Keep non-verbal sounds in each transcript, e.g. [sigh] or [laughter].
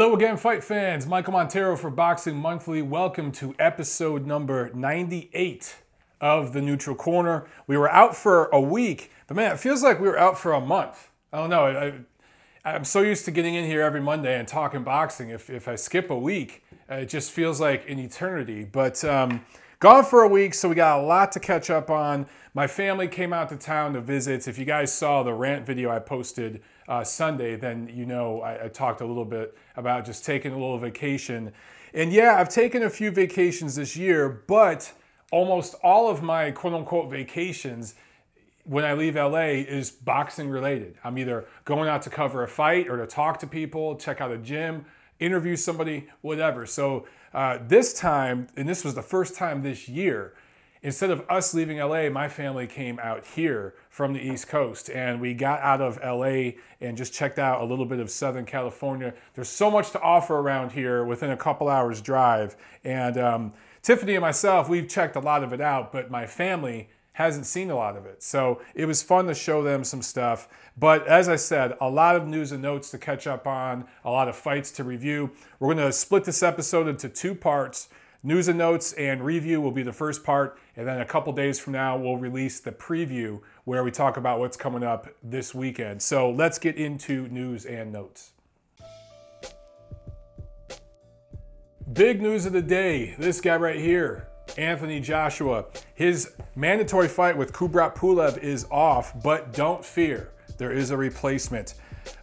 Hello again, fight fans. Michael Montero for Boxing Monthly. Welcome to episode number 98 of the Neutral Corner. We were out for a week, but man, it feels like we were out for a month. I don't know. I, am so used to getting in here every Monday and talking boxing. If, if I skip a week, it just feels like an eternity. But um, gone for a week, so we got a lot to catch up on. My family came out to town to visit. If you guys saw the rant video I posted uh, Sunday, then you know I, I talked a little bit about just taking a little vacation. And yeah, I've taken a few vacations this year, but almost all of my quote unquote vacations when I leave LA is boxing related. I'm either going out to cover a fight or to talk to people, check out a gym, interview somebody, whatever. So uh, this time, and this was the first time this year, instead of us leaving LA, my family came out here from the East Coast and we got out of LA and just checked out a little bit of Southern California. There's so much to offer around here within a couple hours drive. And um, Tiffany and myself, we've checked a lot of it out, but my family hasn't seen a lot of it. So it was fun to show them some stuff. But as I said, a lot of news and notes to catch up on, a lot of fights to review. We're going to split this episode into two parts. News and notes and review will be the first part, and then a couple days from now, we'll release the preview where we talk about what's coming up this weekend. So let's get into news and notes. Big news of the day this guy right here, Anthony Joshua. His mandatory fight with Kubrat Pulev is off, but don't fear, there is a replacement.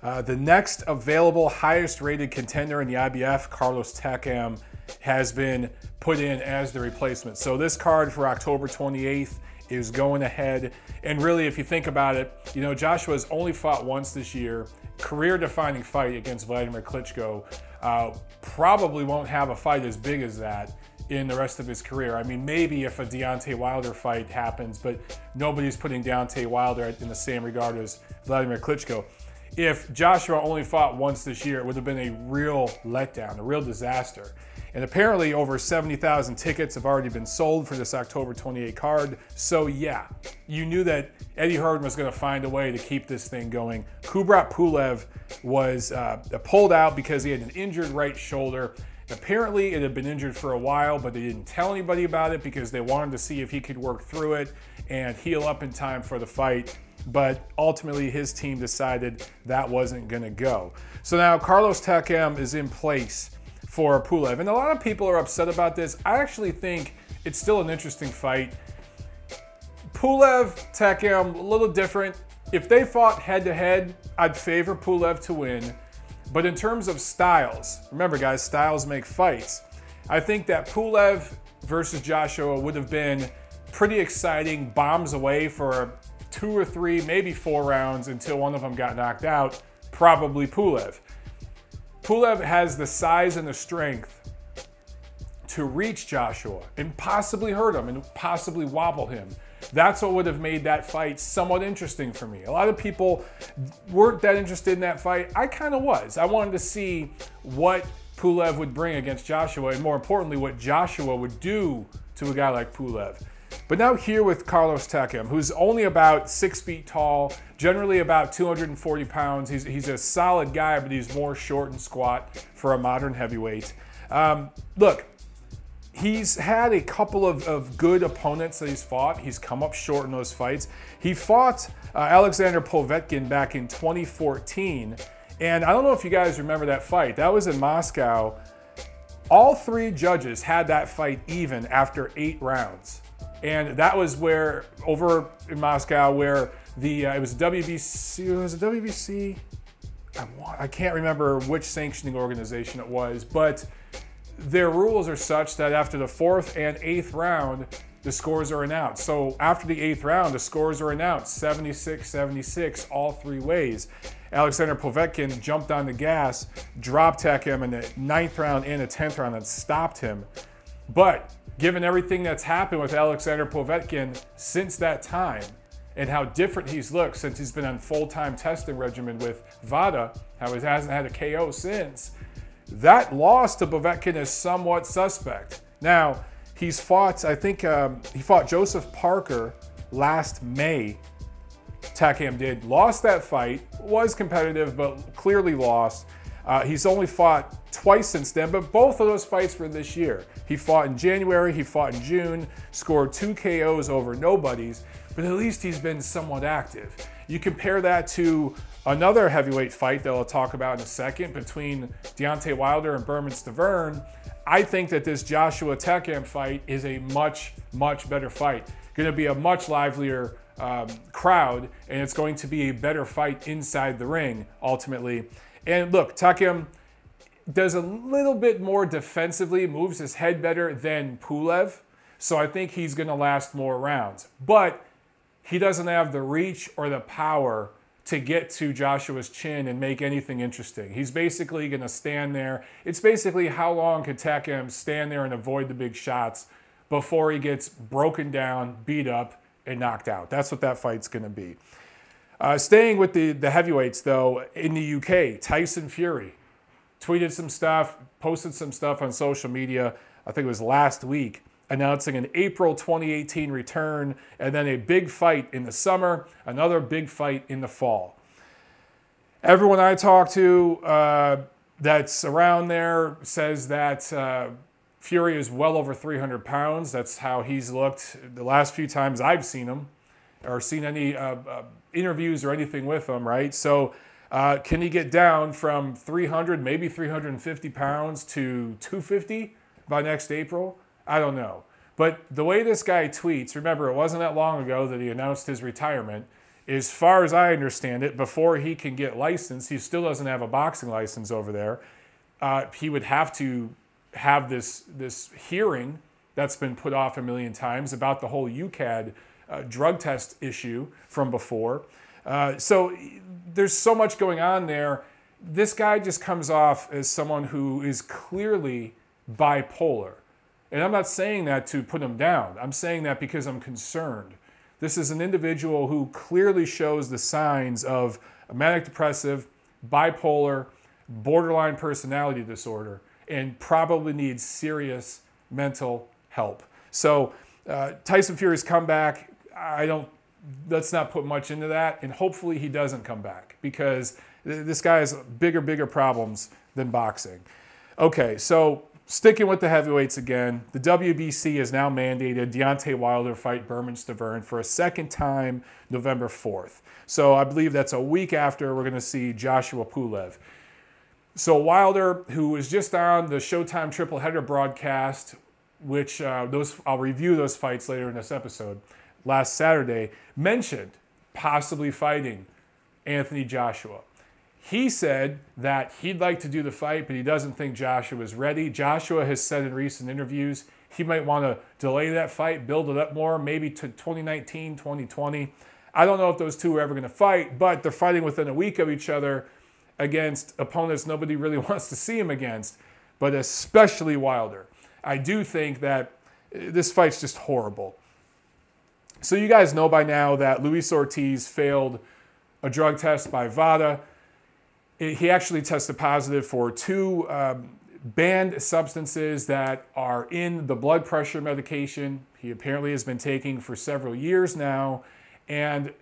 Uh, the next available highest rated contender in the IBF, Carlos Takam, has been put in as the replacement. So this card for October 28th is going ahead. And really, if you think about it, you know, Joshua's only fought once this year, career defining fight against Vladimir Klitschko. Uh, probably won't have a fight as big as that in the rest of his career. I mean, maybe if a Deontay Wilder fight happens, but nobody's putting Deontay Wilder in the same regard as Vladimir Klitschko. If Joshua only fought once this year, it would have been a real letdown, a real disaster. And apparently, over 70,000 tickets have already been sold for this October 28 card. So, yeah, you knew that Eddie Hearn was going to find a way to keep this thing going. Kubrat Pulev was uh, pulled out because he had an injured right shoulder. Apparently, it had been injured for a while, but they didn't tell anybody about it because they wanted to see if he could work through it and heal up in time for the fight. But ultimately, his team decided that wasn't going to go. So now Carlos Takam is in place for Pulev. And a lot of people are upset about this. I actually think it's still an interesting fight. Pulev, Takam, a little different. If they fought head to head, I'd favor Pulev to win. But in terms of styles, remember guys, styles make fights. I think that Pulev versus Joshua would have been pretty exciting, bombs away for two or three, maybe four rounds until one of them got knocked out. Probably Pulev. Pulev has the size and the strength to reach Joshua and possibly hurt him and possibly wobble him. That's what would have made that fight somewhat interesting for me. A lot of people weren't that interested in that fight. I kind of was. I wanted to see what Pulev would bring against Joshua and more importantly, what Joshua would do to a guy like Pulev. But now here with Carlos Takam, who's only about six feet tall, generally about 240 pounds. He's, he's a solid guy, but he's more short and squat for a modern heavyweight. Um, look, he's had a couple of, of good opponents that he's fought. He's come up short in those fights. He fought uh, Alexander Povetkin back in 2014. And I don't know if you guys remember that fight. That was in Moscow. All three judges had that fight even after eight rounds. And that was where, over in Moscow, where the, uh, it was WBC, it was it WBC? I, can't remember which sanctioning organization it was, but their rules are such that after the fourth and eighth round, the scores are announced. So after the eighth round, the scores are announced 76 76, all three ways. Alexander Povetkin jumped on the gas, drop Takam in the ninth round and the 10th round and stopped him. But given everything that's happened with Alexander Povetkin since that time and how different he's looked since he's been on full-time testing regimen with VADA, how he hasn't had a KO since, that loss to Povetkin is somewhat suspect. Now, he's fought, I think um, he fought Joseph Parker last May. Takam did, lost that fight, was competitive, but clearly lost. Uh, he's only fought twice since then, but both of those fights were this year. He fought in January, he fought in June, scored two KOs over nobodies, but at least he's been somewhat active. You compare that to another heavyweight fight that I'll talk about in a second between Deontay Wilder and Bermane Stiverne. I think that this Joshua Takam fight is a much, much better fight. Going to be a much livelier um, crowd, and it's going to be a better fight inside the ring ultimately. And look, Takam does a little bit more defensively, moves his head better than Pulev. So I think he's going to last more rounds. But he doesn't have the reach or the power to get to Joshua's chin and make anything interesting. He's basically going to stand there. It's basically how long can Takam stand there and avoid the big shots before he gets broken down, beat up, and knocked out. That's what that fight's going to be. Uh, staying with the, the heavyweights, though, in the UK, Tyson Fury tweeted some stuff, posted some stuff on social media, I think it was last week, announcing an April 2018 return and then a big fight in the summer, another big fight in the fall. Everyone I talk to uh, that's around there says that uh, Fury is well over 300 pounds. That's how he's looked the last few times I've seen him or seen any uh, uh interviews or anything with him, right? So, uh, can he get down from 300, maybe 350 pounds to 250 by next April? I don't know. But the way this guy tweets, remember, it wasn't that long ago that he announced his retirement. As far as I understand it, before he can get licensed, he still doesn't have a boxing license over there. Uh, he would have to have this this hearing that's been put off a million times about the whole UKAD uh, drug test issue from before. Uh, so there's so much going on there. This guy just comes off as someone who is clearly bipolar. And I'm not saying that to put him down. I'm saying that because I'm concerned. This is an individual who clearly shows the signs of a manic depressive, bipolar, borderline personality disorder, and probably needs serious mental help. So uh, Tyson Fury's comeback, I don't. Let's not put much into that, and hopefully he doesn't come back because this guy has bigger, bigger problems than boxing. Okay, so sticking with the heavyweights again, the WBC has now mandated Deontay Wilder fight Bermane Stiverne for a second time November 4th. So I believe that's a week after we're going to see Joshua Pulev. So Wilder, who was just on the Showtime triple header broadcast, which uh, those I'll review those fights later in this episode, last Saturday, mentioned possibly fighting Anthony Joshua. He said that he'd like to do the fight, but he doesn't think Joshua is ready. Joshua has said in recent interviews he might want to delay that fight, build it up more, maybe to 2019, 2020. I don't know if those two are ever going to fight, but they're fighting within a week of each other against opponents nobody really [laughs] wants to see him against, but especially Wilder. I do think that uh, this fight's just horrible. So you guys know by now that Luis Ortiz failed a drug test by VADA. He actually tested positive for two um, banned substances that are in the blood pressure medication he apparently has been taking for several years now. And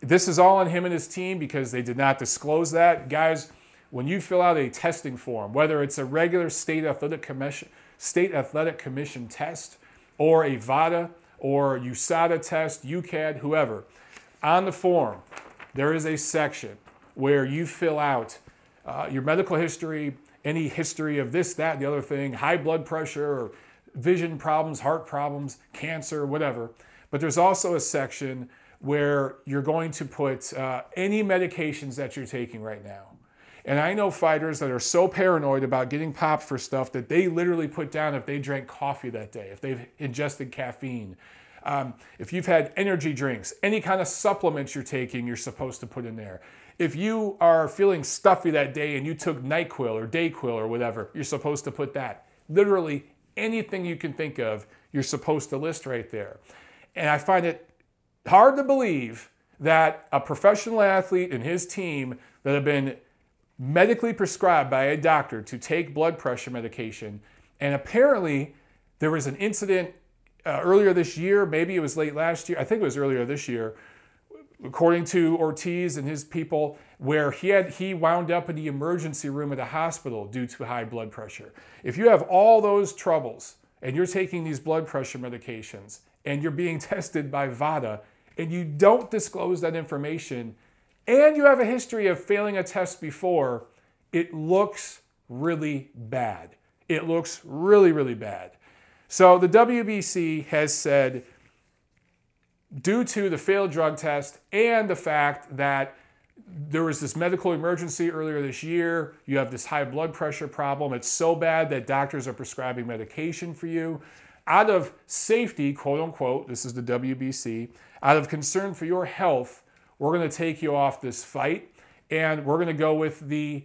this is all on him and his team because they did not disclose that. Guys, when you fill out a testing form, whether it's a regular state athletic commission, state athletic commission test or a VADA or USADA test, UKAD, whoever, on the form, there is a section where you fill out uh, your medical history, any history of this, that, the other thing, high blood pressure, or vision problems, heart problems, cancer, whatever. But there's also a section where you're going to put uh, any medications that you're taking right now. And I know fighters that are so paranoid about getting popped for stuff that they literally put down if they drank coffee that day, if they've ingested caffeine. Um, if you've had energy drinks, any kind of supplements you're taking, you're supposed to put in there. If you are feeling stuffy that day and you took NyQuil or DayQuil or whatever, you're supposed to put that. Literally anything you can think of, you're supposed to list right there. And I find it hard to believe that a professional athlete and his team that have been medically prescribed by a doctor to take blood pressure medication, and apparently there was an incident uh, earlier this year, maybe it was late last year, I think it was earlier this year, according to Ortiz and his people, where he had he wound up in the emergency room at a hospital due to high blood pressure. If you have all those troubles and you're taking these blood pressure medications and you're being [laughs] tested by VADA and you don't disclose that information and you have a history of failing a test before, it looks really bad. It looks really, really bad. So the WBC has said, due to the failed drug test and the fact that there was this medical emergency earlier this year. You have this high blood pressure problem. It's so bad that doctors are prescribing medication for you. Out of safety, quote unquote, this is the WBC, out of concern for your health, we're going to take you off this fight and we're going to go with the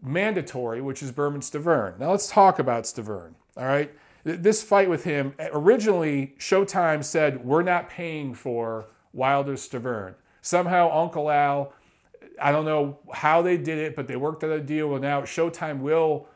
mandatory, which is Bermane Stiverne. Now let's talk about Stiverne, all right? This fight with him, eh, originally Showtime said, we're not paying for Wilder Stiverne. Somehow Uncle Al I don't know how they did it, but they worked out a deal. And now Showtime will,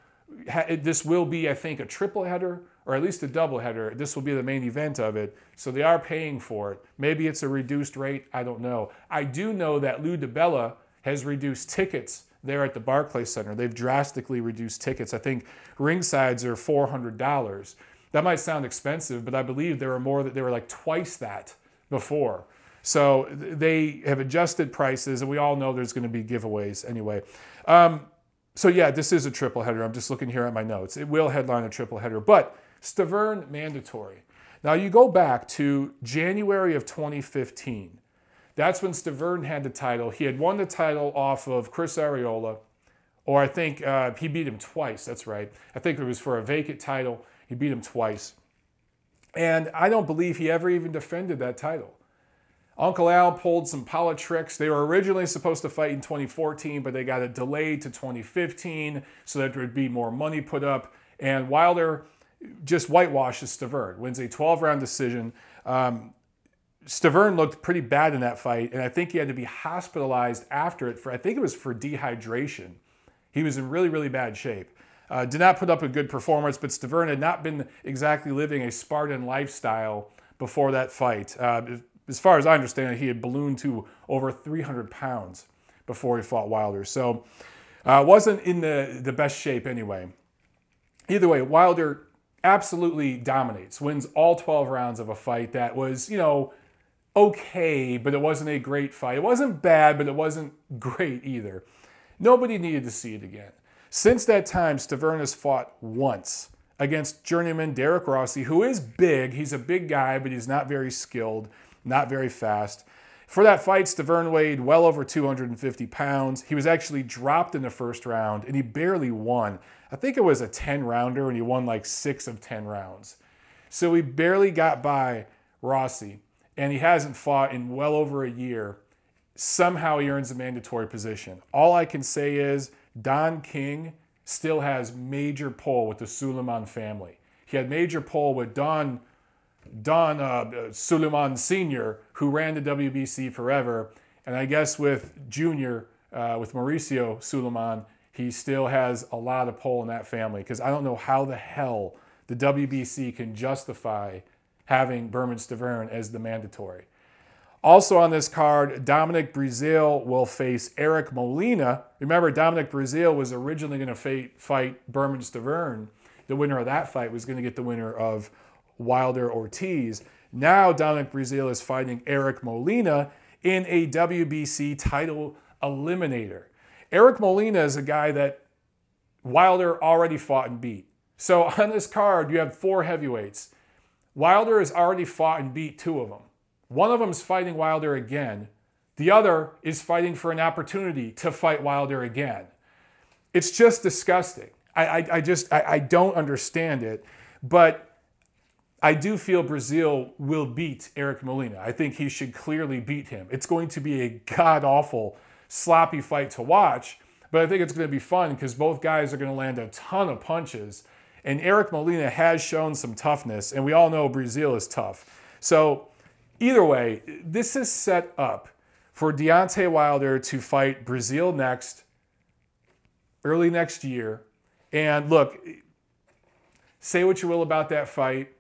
this will be, I think, a triple header or at least a double header. This will be the main event of it. So they are paying for it. Maybe it's a reduced rate. I don't know. I do know that Lou DiBella has reduced tickets there at the Barclays Center. They've drastically reduced tickets. I think ringsides are $400. That might sound expensive, but I believe there were more that they were like twice that before. So they have adjusted prices, and we all know there's going to be giveaways anyway. Um, so yeah, this is a triple header. I'm just looking here at my notes. It will headline a triple header, but Stiverne mandatory. Now you go back to January of 2015. That's when Stiverne had the title. He had won the title off of Chris Arreola, or I think uh, he beat him twice. That's right. I think it was for a vacant title. He beat him twice. And I don't believe he ever even defended that title. Uncle Al pulled some politics. They were originally supposed to fight in 2014, but they got it delayed to 2015 so that there would be more money put up. And Wilder just whitewashes Stiverne, wins a 12 round decision. Um, Stiverne looked pretty bad in that fight, and I think he had to be hospitalized after it for, I think it was for dehydration. He was in really, really bad shape. Uh, did not put up a good performance, but Stiverne had not been exactly living a Spartan lifestyle before that fight. Uh, as far as I understand it, he had ballooned to over 300 pounds before he fought Wilder. So uh, wasn't in the, the best shape anyway. Either way, Wilder absolutely dominates, wins all 12 rounds of a fight that was, you know, okay, but it wasn't a great fight. It wasn't bad, but it wasn't [laughs] great either. Nobody needed to see it again. Since that time, Stiverne has fought once against journeyman Derek Rossi, who is big. He's a big guy, but he's not very skilled not very fast. For that fight, Stiverne weighed well over 250 pounds. He was actually dropped in the first round and he barely won. I think it was a 10 rounder and he won like six of 10 rounds. So he barely got by Rossi and he hasn't fought in well over a year. Somehow he earns a mandatory position. All I can say is Don King still has major pull with the Sulaiman family. He had major pull with Don Don uh, Sulaiman Sr., who ran the WBC forever. And I guess with Junior, uh, with Mauricio Sulaiman, he still has a lot of pull in that family because I don't know how the hell the WBC can justify having Bermane Stiverne as the mandatory. Also on this card, Dominic Breazeale will face Eric Molina. Remember, Dominic Breazeale was originally going to fight Bermane Stiverne. The winner of that fight was going to get the winner of Wilder Ortiz. Now Dominic Breazeale is fighting Eric Molina in a WBC title eliminator. Eric Molina is a guy that Wilder already fought and beat. So on this card, you have four heavyweights. Wilder has already fought and beat two of them. One of them is fighting Wilder again. The other is fighting for an opportunity to fight Wilder again. It's just disgusting. I, I, I just I, I don't understand it. But I do feel Breazeale will beat Eric Molina. I think he should clearly beat him. It's going to be a god awful, sloppy fight to watch, but I think it's going to be fun because both guys are going to land a ton of punches. And Eric Molina has shown some toughness, and we all know Breazeale is tough. So, either way, this is set up for Deontay Wilder to fight Breazeale next, early next year. And look, say what you will about that fight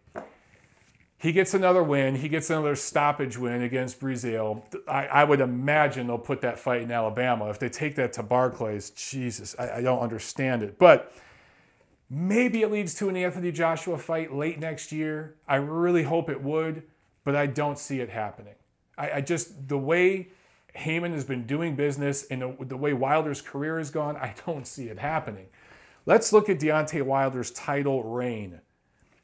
he gets another win. He gets another stoppage win against Breazeale. I, I, would imagine they'll put that fight in Alabama. If they take that to Barclays, Jesus, I, I don't understand it. But maybe it leads to an Anthony Joshua fight late next year. I really hope it would, but I don't see it happening. I, I just, the way Haymon has been doing business and the, the way Wilder's career has gone, I [laughs] don't see it happening. Let's look at Deontay Wilder's title reign.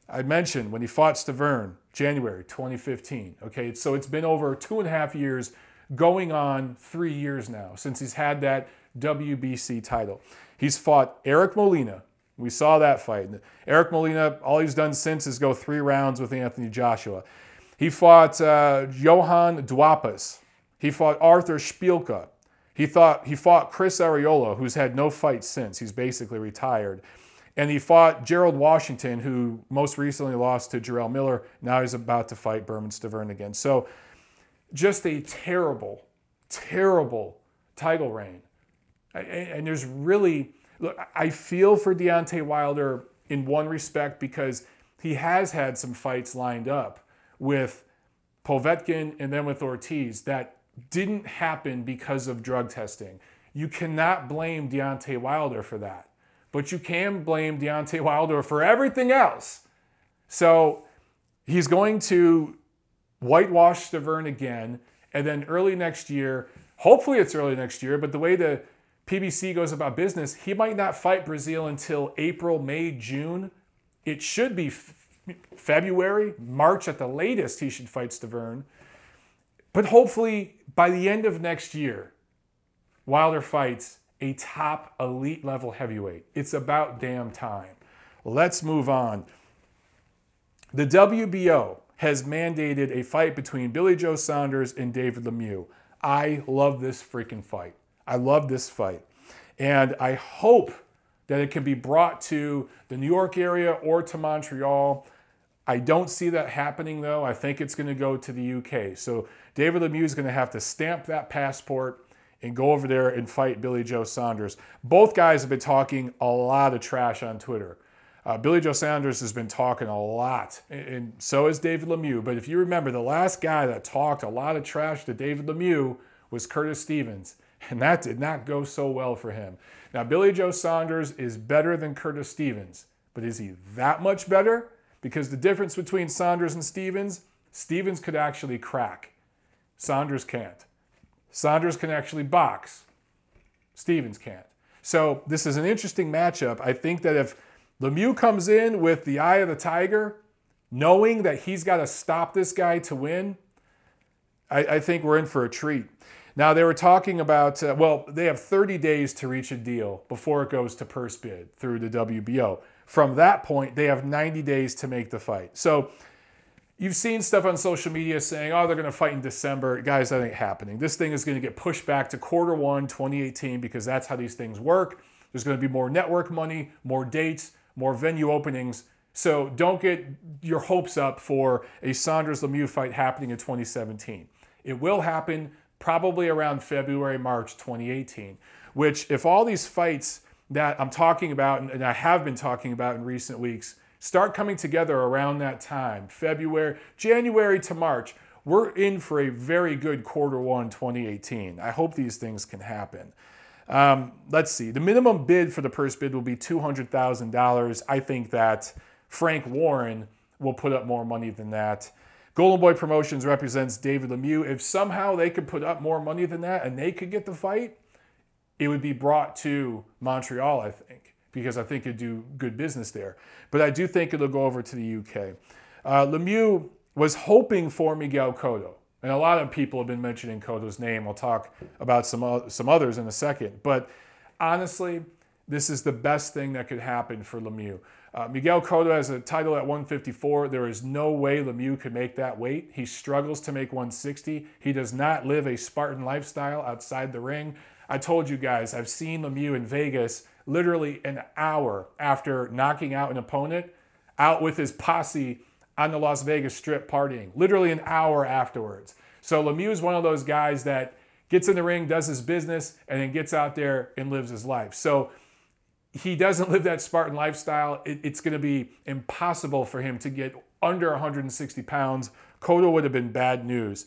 I mentioned when he fought Stiverne, January 2015. Okay, so it's been over two and a half years, going on three years now since he's had that WBC title. He's fought Eric Molina. We saw that fight. Eric Molina, all he's done since is go three rounds with Anthony Joshua. He fought uh, Johann Duhaupas. He fought Artur Szpilka. He, thought, he fought Chris Arreola, who's had no fight since. He's basically retired. And he fought Gerald Washington, who most recently lost to Jarrell Miller. Now he's about to fight Bermane Stiverne again. So just a terrible, terrible title reign. And there's really, look, I feel for Deontay Wilder in one respect because he has had some fights lined up with Povetkin and then with Ortiz that didn't happen because of drug testing. You cannot blame Deontay Wilder for that but you can blame Deontay Wilder for everything else. So he's going to whitewash Stiverne again, and then early next year, hopefully it's early next year, but the way the PBC goes about business, he might not fight Breazeale until April, May, June. It should be February, March at the latest, he should fight Stiverne. But hopefully by the end of next year, Wilder fights a top elite level heavyweight. It's about damn time. Let's move on. The WBO has mandated a fight between Billy Joe Saunders and David Lemieux. I love this freaking fight. I love this fight. And I hope that it can be brought to the New York area or to Montreal. I don't see that happening though. I think it's going to go to the UK. So David Lemieux is going to have to stamp that passport and go over there and fight Billy Joe Saunders. Both guys have been talking a lot of trash on Twitter. Uh, Billy Joe Saunders has been talking a lot, and, and so has David Lemieux. But if you remember, the last guy that talked a lot of trash to David Lemieux was Curtis Stevens, and that did not go so well for him. Now, Billy Joe Saunders is better than Curtis Stevens, but is he that much better? Because the difference between Saunders and Stevens, Stevens could actually crack. Saunders can't. Saunders can actually box. Stevens can't. So this is an interesting matchup. I think that if Lemieux comes in with the eye of the tiger, knowing that he's got to stop this guy to win, I, I, think we're in for a treat. Now, they were talking about, uh, well, they have 30 days to reach a deal before it goes to purse bid through the WBO. From that point, they have 90 days to make the fight. So You've seen stuff on social media saying, oh, they're going to fight in December. Guys, that ain't happening. This thing is going to get pushed back to quarter one, 2018, because that's how these things work. There's going to be more network money, more dates, more venue openings. So don't get your hopes up for a Saunders Lemieux fight happening in 2017. It will happen probably around February, March 2018, which, if all these fights that I'm talking about and I have been talking about in recent weeks, start coming together around that time, February, January to March. We're in for a very good quarter one 2018. I hope these things can happen. Um, let's see. The minimum bid for the purse bid will be $200,000. I think that Frank Warren will put up more money than that. Golden Boy Promotions represents David Lemieux. If somehow they could put up more money than that and they could get the fight, it would be brought to Montreal, I think because I think it'd do good business there. But I do think it'll go over to the UK. Uh, Lemieux was hoping for Miguel Cotto. And a lot of people have been mentioning Cotto's name. I'll talk about some, some others in a second. But honestly, this is the best thing that could happen for Lemieux. Uh, Miguel Cotto has a title at 154. There is no way Lemieux could make that weight. He struggles to make 160. He does not live a Spartan lifestyle outside the ring. I told you guys, I've seen Lemieux in Vegas literally an hour after knocking out an opponent, out with his posse on the Las Vegas Strip partying, literally an hour afterwards. So Lemieux is one of those guys that gets in the ring, does his business, and then gets out there and lives his life. So he doesn't [laughs] live that Spartan lifestyle. It, it's going to be impossible for him to get under 160 pounds. Cotto would have been bad news.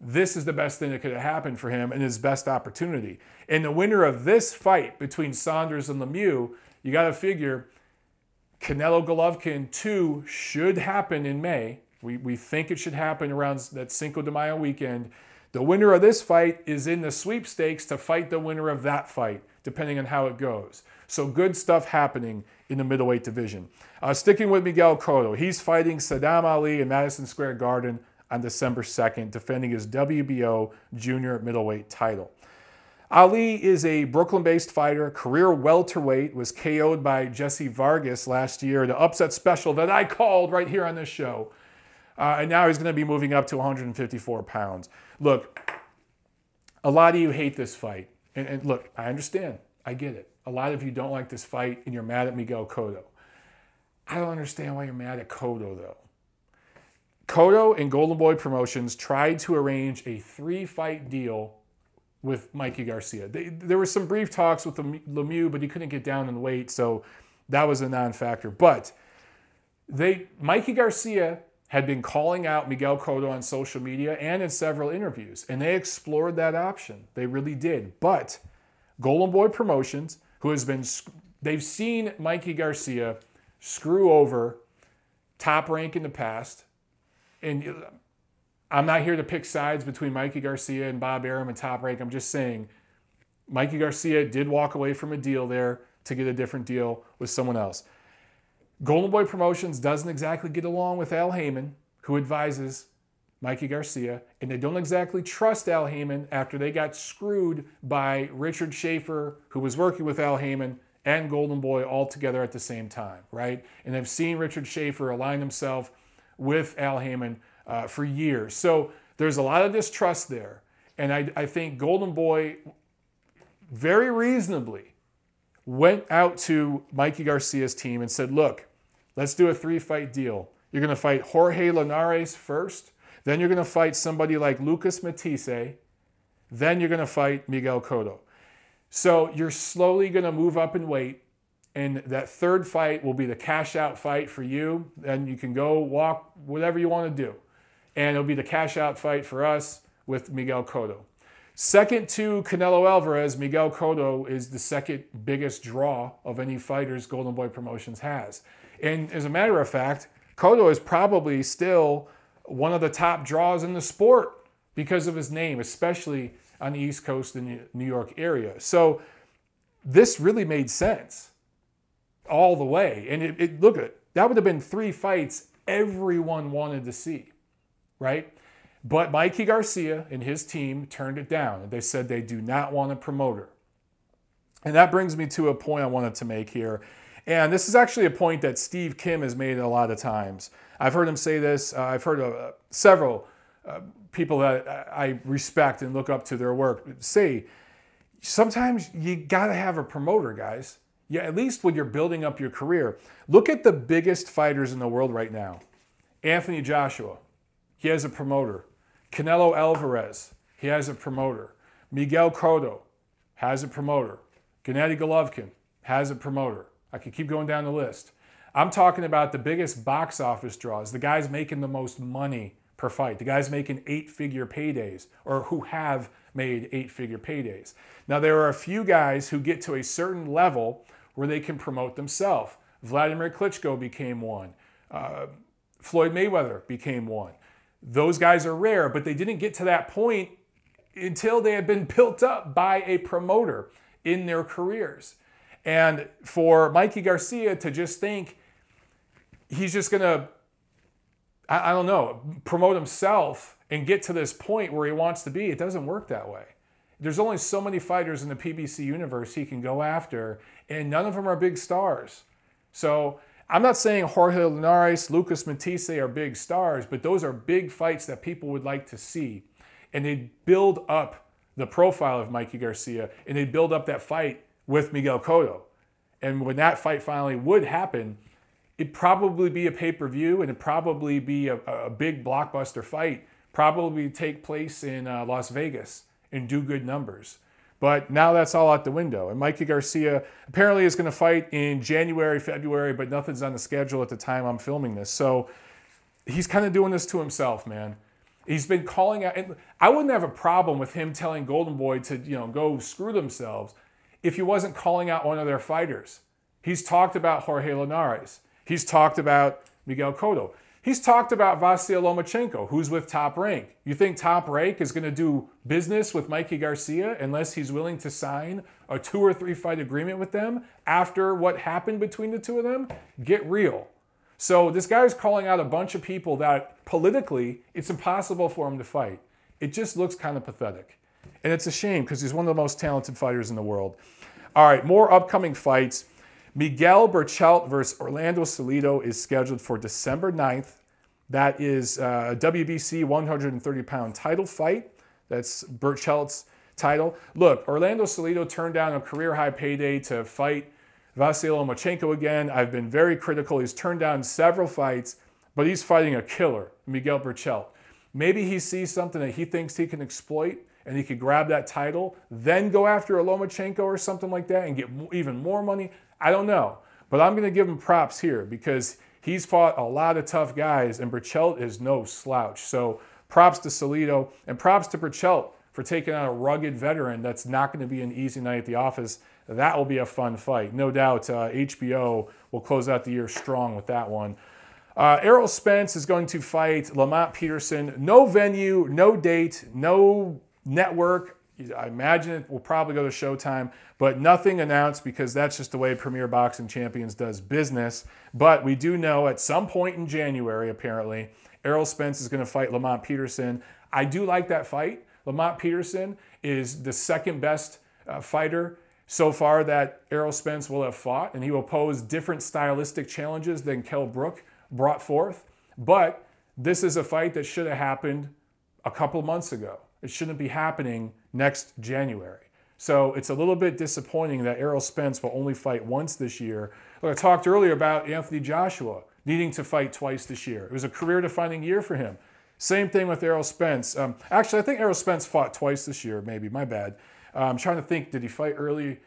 This is the best thing that could have happened for him and his best opportunity. And the winner of this fight between Saunders and Lemieux, you got to figure Canelo Golovkin 2 should happen in May. We, we think it should happen around that Cinco de Mayo weekend. The winner of this fight is in the sweepstakes to fight the winner of that fight, depending on how it goes. So good stuff happening in the middleweight division. Uh, sticking with Miguel Cotto, he's fighting Saddam Ali in Madison Square Garden on December 2nd, defending his WBO junior middleweight title. Ali is a Brooklyn based fighter, career welterweight, was KO'd by Jesse Vargas last year, the upset special that I called right here on this show. Uh, and now he's going to be moving up to 154 pounds. Look, a lot of you hate this fight. And, and look, I understand. I get it. A lot of you don't like this fight and you're mad at Miguel Cotto. I don't understand why you're mad at Cotto, though. Cotto and Golden Boy Promotions tried to arrange a three fight deal with Mikey Garcia. They, there were some brief talks with Lemieux, but he couldn't get down in weight, so that was a non factor. But they, Mikey Garcia had been calling out Miguel Cotto on social media and in several interviews, and they explored that option. They really did. But Golden Boy Promotions, who has been, they've seen Mikey Garcia screw over top rank in the past. And uh, I'm not here to pick sides between Mikey Garcia and Bob Arum and top rank. I'm just saying Mikey Garcia did walk away from a deal there to get a different deal with someone else. Golden Boy Promotions doesn't exactly get along with Al Haymon, who advises Mikey Garcia, and they don't exactly trust Al Haymon after they got screwed by Richard Schaefer, who was working with Al Haymon and Golden Boy all together at the same time, right? And they've seen Richard Schaefer align himself with Al Haymon uh, for years. So there's a lot of distrust there. And I, I think Golden Boy very reasonably went out to Mikey Garcia's team and said, look, let's do a three fight deal. You're going to fight Jorge Linares first. Then you're going to fight somebody like Lucas Matthysse. Then you're going to fight Miguel Cotto. So you're slowly going to move up in weight. And that third fight will be the cash out fight for you. Then you can go walk, whatever you want to do. And it'll be the cash out fight for us with Miguel Cotto. Second to Canelo Alvarez, Miguel Cotto is the second biggest draw of any fighters Golden Boy Promotions has. And as a matter of fact, Cotto is probably still one of the top draws in the sport because of his name, especially on the East Coast and the New York area. So this really made sense all the way. And it, it look at that would have been three fights everyone wanted to see, right? But Mikey Garcia and his team turned it down. They said they do not want a promoter. And that brings me to a point I wanted to make here. And this is actually a point that Steve Kim has made a lot of times. I've heard him say this. Uh, I've heard uh, several uh, people that I respect and look up to their work say sometimes you got to have a promoter, guys. Yeah, at least when you're building up your career. Look at the biggest fighters in the world right now. Anthony Joshua, he has a promoter. Canelo Alvarez, he has a promoter. Miguel Cotto has a promoter. Gennady Golovkin has a promoter. I could keep going down the list. I'm talking about the biggest box office draws, the guys making the most money per fight, the guys making eight figure paydays or who have made eight figure paydays. Now, there are a few guys who get to a certain level where they can promote themselves. Vladimir Klitschko became one, uh, Floyd Mayweather became one. Those guys are rare, but they didn't get to that point until they had been [laughs] built up by a promoter in their careers. And for Mikey Garcia to just think he's just going to, I, I don't know, promote himself and get to this point where he wants to be, it doesn't work that way. There's only so many fighters in the PBC universe he can go after, and none of them are big stars. So I'm not saying Jorge Linares, Lucas Matthysse are big stars, but those are big fights that people would like to see. And they build up the profile of Mikey Garcia, and they build up that fight with Miguel Cotto. And when that fight finally would happen, it'd probably be a pay per view and it'd probably be a, a, big blockbuster fight, probably take place in uh, Las Vegas and do good numbers. But now that's all out the window. And Mikey Garcia apparently is going to fight in January, February, but nothing's on the schedule at the time I'm filming this. So he's kind of doing this to himself, man. He's been calling out. And I wouldn't have a problem with him telling Golden Boy to, you know, go screw themselves if he wasn't calling out one of their fighters. He's talked about Jorge Linares. He's talked about Miguel Cotto. He's talked about Vasyl Lomachenko, who's with Top Rank. You think Top Rank is going to do business with Mikey Garcia unless he's willing to sign a two or three fight agreement with them after what happened between the two of them? Get real. So this guy is calling out a bunch of people that politically it's impossible for him to fight. It just looks kind of pathetic. And it's a shame because he's one of the most talented fighters in the world. All right, more upcoming fights. Miguel Berchelt versus Orlando Salido is scheduled for December 9th. That is uh, a WBC 130 pound title fight. That's Berchelt's title. Look, Orlando Salido turned down a career high payday to fight Vasyl Lomachenko again. I've been very critical. He's turned down several fights, but he's fighting a killer, Miguel Berchelt. Maybe he sees something that he thinks he can exploit and he could grab that title, then go after a Lomachenko or something like that and get even more money. I don't know. But I'm going to give him props here because he's fought a lot of tough guys, and Berchelt is no slouch. So props to Salido and props to Berchelt for taking on a rugged veteran that's not going to be an easy night at the office. That will be a fun fight. No doubt uh, HBO will close out the year strong with that one. Uh, Errol Spence is going to fight Lamont Peterson. No venue, no date, no network. I imagine it will probably go to Showtime, but nothing announced because that's just the way Premier Boxing Champions does business. But we do know at some point in January, apparently, Errol Spence is going to fight Lamont Peterson. I do like that fight. Lamont Peterson is the second best uh, fighter so far that Errol Spence will have fought, and he will pose different stylistic challenges than Kell Brook brought forth. But this is a fight that should have happened a couple months ago. It shouldn't be happening next January. So it's a little bit disappointing that Errol Spence will only fight once this year. Look, I talked earlier about Anthony Joshua needing to fight twice this year. It was a career defining year for him. Same thing with Errol Spence. Um, actually, I think Errol Spence fought twice this year, maybe. My bad. Uh, I'm trying to think, did he fight early?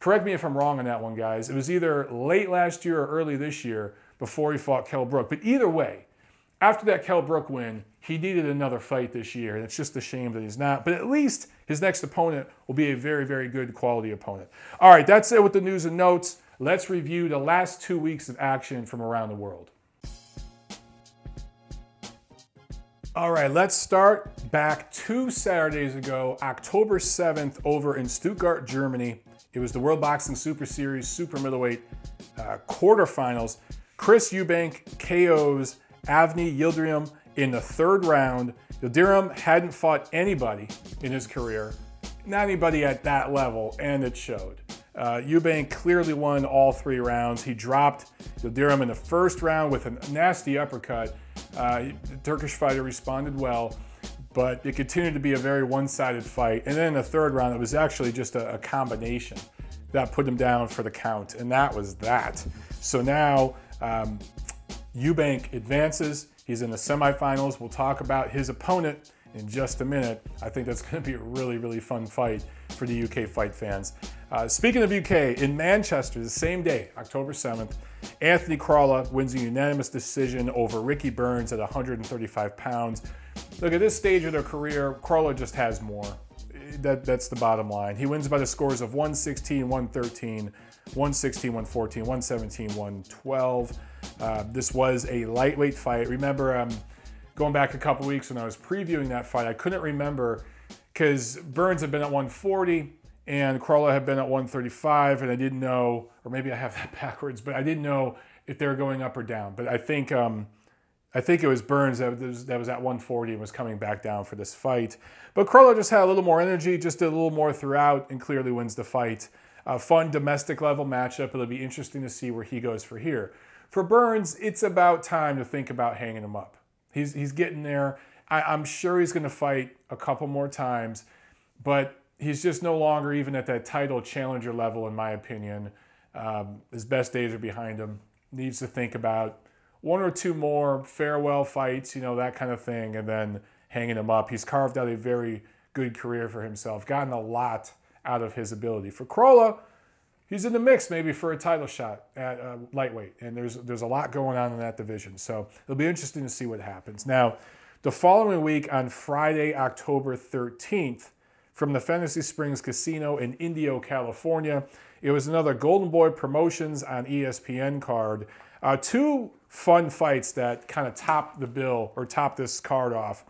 Correct me if I'm wrong on that one, guys. It was either late last year or early this year before he fought Kell Brook. But either way, after that Kell Brook win, he needed another fight this year. And it's just a shame that he's not. But at least his next opponent will be a very, very good quality opponent. All right, that's it with the news and notes. Let's review the last two weeks of action from around the world. All right, let's start back two Saturdays ago, October 7th, over in Stuttgart, Germany. It was the World Boxing Super Series Super Middleweight uh, quarterfinals. Chris Eubank KOs Avni Yildirim in the third round. Yildirim hadn't fought anybody in his career, not anybody at that level, and it showed. Uh, Eubank clearly won all three rounds. He dropped Yildirim in the first round with a nasty uppercut uh, the Turkish fighter responded well, but it continued to be a very one sided fight. And then in the third round, it was actually just a, a combination that put him down for the count, and that was that. So now um, Eubank advances. He's in the semifinals. We'll talk about his opponent in just a minute. I think that's going to be a really, really fun fight for the UK fight fans. Uh, speaking of UK, in Manchester, the same day, October 7th, Anthony Crolla wins a unanimous decision over Ricky Burns at 135 pounds. Look, at this stage of their career, Crolla just has more. That, that's the bottom line. He wins by the scores of 116, 113, 116, 114, 117, 112. Uh, this was a lightweight fight. Remember, um, going back a couple weeks when I was previewing that fight, I couldn't remember because Burns had been at 140 and Crolla had been at 135, and I didn't know, or maybe I have that [laughs] backwards, but I didn't know if they were going up or down. But I think um, I think it was Burns that was, that was at 140 and was coming back down for this fight. But Crolla just had a little more energy, just did a little more throughout, and clearly wins the fight. A fun domestic level matchup. It'll be interesting to see where he goes for here. For Burns, it's about time to think about hanging him up. He's he's getting there. I, I'm sure he's going to fight a couple more times, but he's just no longer even at that title challenger level, in my opinion. Um, his best days are behind him. Needs to think about one or two more farewell fights, you know, that kind of thing, and then hanging him up. He's carved out a very good career for himself, gotten a lot out of his ability. For Crolla, he's in the mix maybe for a title shot at uh, lightweight. And there's there's a lot going on in that division, so it'll be interesting to see what happens. Now, the following week on Friday, October 13th, from the Fantasy Springs Casino in Indio, California, it was another Golden Boy Promotions on ESPN card. Uh, two fun fights that kind of top the bill or top this card off.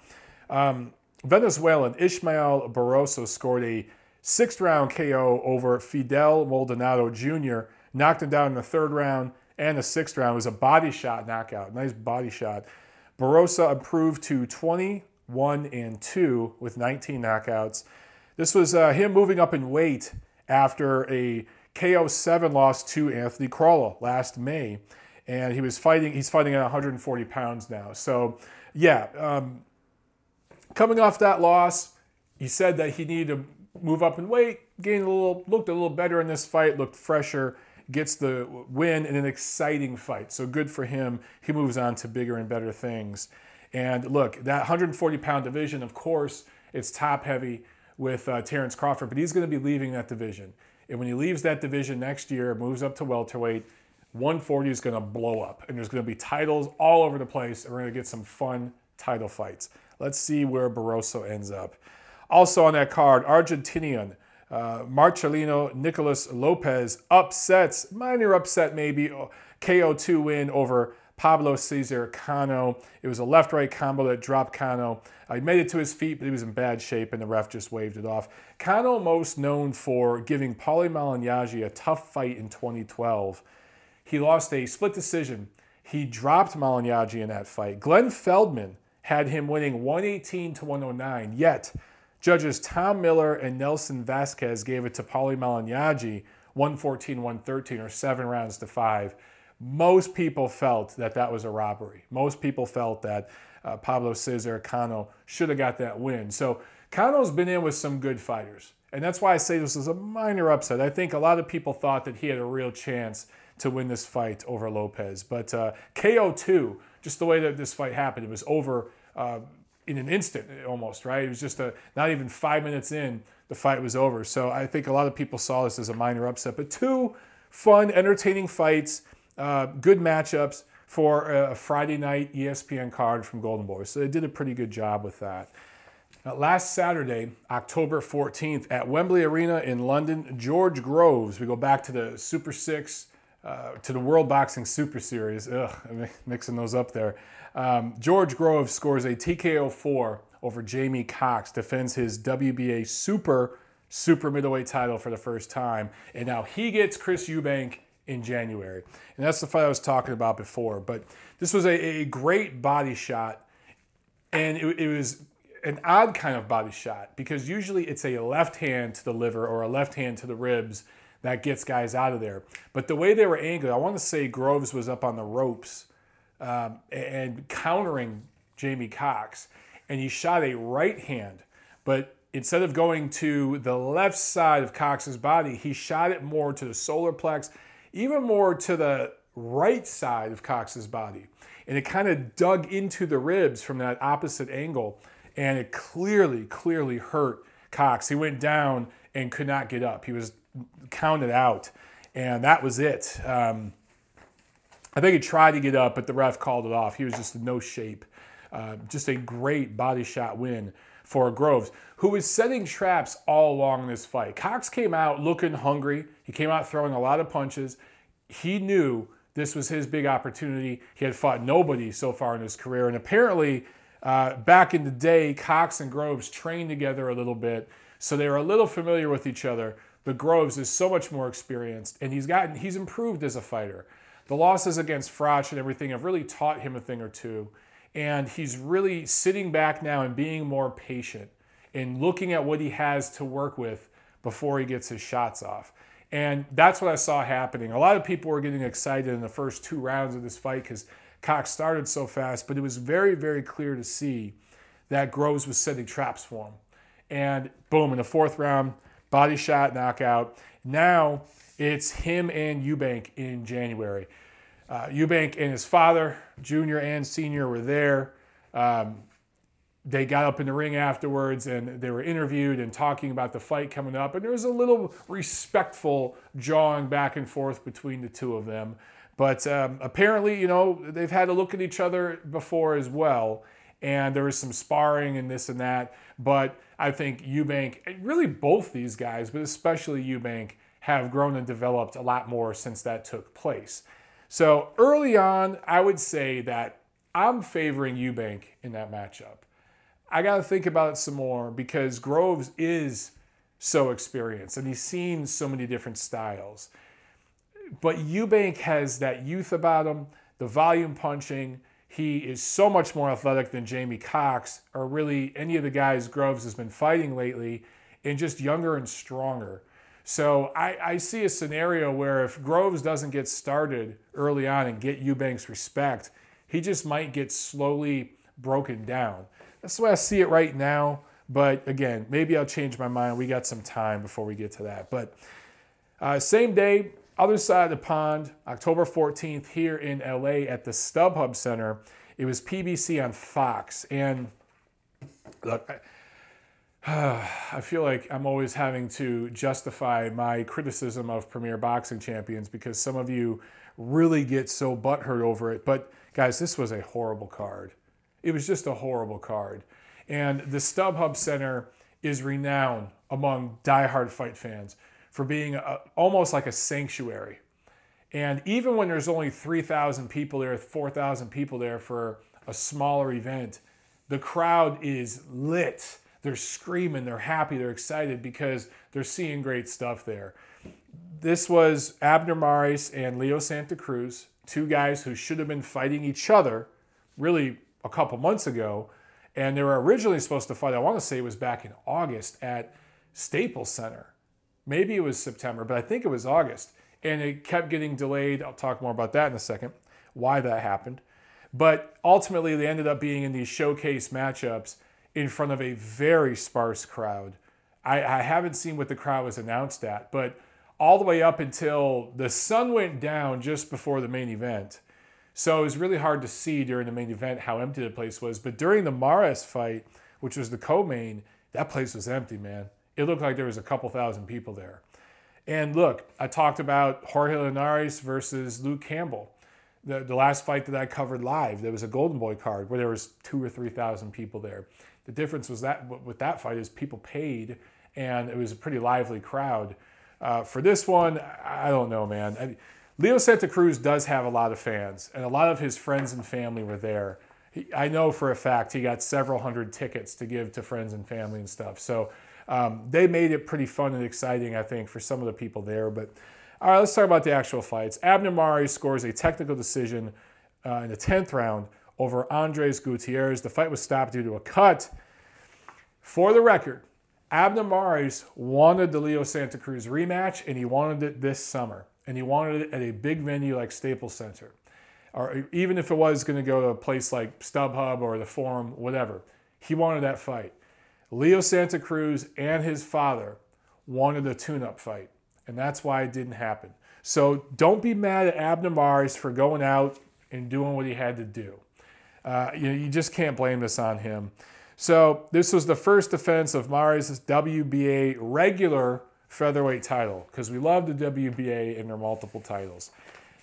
Um, Venezuelan Ishmael Barroso scored a sixth round KO over Fidel Maldonado Jr., knocked him down in the third round and the sixth round. It was a body shot knockout, nice body shot. Barroso improved to 21 and 2 with 19 knockouts. This was uh, him moving up in weight after a KO 7 loss to Anthony Crolla last May. And he was fighting, he's fighting at 140 pounds now. So, yeah, um, Coming off that loss, he said that he needed to move up in weight, gain a little, looked a little better in this fight, looked fresher, gets the win in an exciting fight. So good for him. He moves on to bigger and better things. And look, that 140 pound division, of course, it's top heavy with uh, Terrence Crawford, but he's going to be leaving that division. And when he leaves that division next year, moves up to welterweight, 140 is going to blow up. And there's going to be titles all over the place. And we're going to get some fun title fights. Let's see where Barroso ends up. Also on that card, Argentinian uh, Marcelino Nicolas Lopez upsets, minor upset maybe, KO2 win over Pablo Cesar Cano. It was a left right combo that dropped Cano. Uh, he made it to his feet, but he was in bad shape, and the ref just waved it off. Cano, most known for giving Paulie Malignaggi a tough fight in 2012. He lost a split decision. He dropped Malignaggi in that fight. Glenn Feldman had him winning 118 to 109. Yet, judges Tom Miller and Nelson Vasquez gave it to Paulie Malignaggi 114 113 or seven rounds to five. Most people felt that that was a robbery. Most people felt that uh, Pablo Cesar Cano should have got that win. So Cano's been in with some good fighters. And that's why I say this is a minor upset. I think a lot of people thought that he had a real chance to win this fight over Lopez. But uh, KO2 just the way that this fight happened. It was over uh, in an instant almost, right? It was just a, not even five minutes in, the fight was over. So I think a lot of people saw this as a minor upset. But two fun, entertaining fights, uh, good matchups for a Friday night ESPN card from Golden Boy. So they did a pretty good job with that. Now, last Saturday, October 14th, at Wembley Arena in London, George Groves, we go back to the Super Six uh, to the World Boxing Super Series. Ugh, mixing those up there. Um, George Groves scores a TKO 4 over Jamie Cox, defends his WBA Super Super Middleweight title for the first time, and now he gets Chris Eubank in January. And that's the fight I was talking about before. But this was a, a great body shot, and it, it was an odd kind of body shot because usually it's a left hand to the liver or a left hand to the ribs that gets guys out of there. But the way they were angled, I want to say Groves was up on the ropes um, and countering Jamie Cox, and he shot a right hand, but instead of going to the left side of Cox's body, he shot it more to the solar plex, even more to the right side of Cox's body. And it kind of dug into the ribs from that opposite angle, and it clearly, clearly hurt Cox. He went down and could not get up. He was counted out, and that was it. Um, I think he tried to get up, but the ref called it off. He was just in no shape. Uh, just a great body shot win for Groves, who was setting traps all along this fight. Cox came out looking hungry. He came out throwing a lot of punches. He knew this was his big opportunity. He had fought nobody so far in his career, and apparently, uh, back in the day, Cox and Groves trained together a little bit, so they were a little familiar with each other. But Groves is so much more experienced, and he's gotten he's improved as a fighter. The losses against Froch and everything have really taught him a thing or two, and he's really sitting back now and being more patient and looking at what he has to work with before he gets his shots off. And that's what I saw happening. A lot of people were getting excited in the first two rounds of this fight because Cox started so fast, but it was very, very clear to see that Groves was setting traps for him. And boom, in the fourth round, body shot, knockout. Now it's him and Eubank in January. Uh, Eubank and his father, junior and senior, were there. Um, they got up in the ring afterwards and they were interviewed and talking about the fight coming up. And there was a little respectful jawing back and forth between the two of them. But um, apparently, you know, they've had to look at each other before as well. And there was some sparring and this and that. But I think Eubank, really both these guys, but especially Eubank, have grown and developed a lot more since that took place. So early on, I would say that I'm favoring Eubank in that matchup. I got to think about it some more because Groves is so experienced and he's seen so many different styles. But Eubank has that youth about him, the volume punching. He is so much more athletic than Jamie Cox or really any of the guys Groves has been fighting lately, and just younger and stronger. So I, I, see a scenario where if Groves doesn't get started early on and get Eubank's respect, he just might get slowly broken down. That's the way I see it right now. But again, maybe I'll change my mind. We got some time before we get to that. But uh, same day, other side of the pond, October 14th, here in LA at the StubHub Center. It was PBC on Fox. And look, I, [sighs] I feel like I'm always having to justify my criticism of Premier Boxing Champions because some of you really get so butthurt over it. But guys, this was a horrible card. It was just a horrible card. And the StubHub Center is renowned among diehard fight fans for being a, almost like a sanctuary. And even when there's only 3,000 people there, 4,000 people there for a smaller event, the crowd is lit. They're screaming, they're happy, they're excited because they're seeing great stuff there. This was Abner Mares and Leo Santa Cruz, two guys who should have been fighting each other really a couple months ago. And they were originally supposed to fight, I want to say it was back in August at Staples Center. Maybe it was September, but I think it was August. And it kept getting delayed. I'll talk more about that in a second, why that happened. But ultimately, they ended up being in these showcase matchups in front of a very sparse crowd. I, I haven't seen what the crowd was announced at, but all the way up until the sun went down just before the main event, so it was really hard to see during the main event how empty the place was. But during the Mares fight, which was the co-main, that place was empty, man. It looked like there was a couple thousand people there. And look, I talked about Jorge Linares versus Luke Campbell. The, the last fight that I covered live, there was a Golden Boy card where there was two or three thousand people there. The difference was that with that fight is people paid, and it was a pretty lively crowd. Uh, for this one, I don't know, man. I, Leo Santa Cruz does have a lot of fans, and a lot of his friends and family were there. He, I know for a fact he got several hundred tickets to give to friends and family and stuff. So um, they made it pretty fun and exciting, I think, for some of the people there. But all right, let's talk about the actual fights. Abner Mares scores a technical decision uh, in the 10th round over Andres Gutierrez. The fight was stopped due to a cut. For the record, Abner Mares wanted the Leo Santa Cruz rematch, and he wanted it this summer and he wanted it at a big venue like Staples Center, or even if it was going to go to a place like StubHub or the Forum, whatever, he wanted that fight. Leo Santa Cruz and his father wanted a tune-up fight, and that's why it didn't happen. So don't be mad at Abner Mares for going out and doing what he had to do. Uh, you, know, you just can't blame this on him. So this was the first defense of Mares' WBA regular featherweight title because we love the WBA and their multiple titles.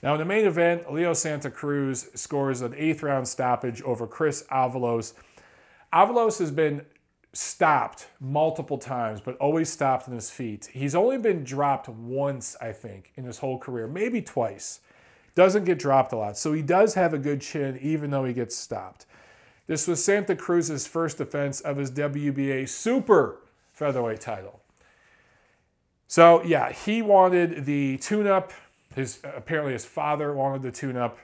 Now, in the main event, Leo Santa Cruz scores an eighth round stoppage over Chris Avalos. Avalos has been stopped multiple times, but always stopped on his feet. He's only been dropped once, I think, in his whole career, maybe twice. Doesn't get dropped a lot. So he does have a good chin, even though he gets stopped. This was Santa Cruz's first defense of his WBA super featherweight title. So yeah, he wanted the tune-up. His apparently his father wanted the tune-up.